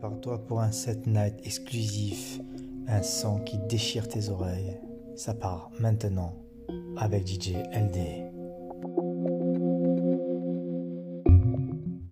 Par toi pour un set night exclusif, un son qui déchire tes oreilles. Ça part maintenant avec DJ LD.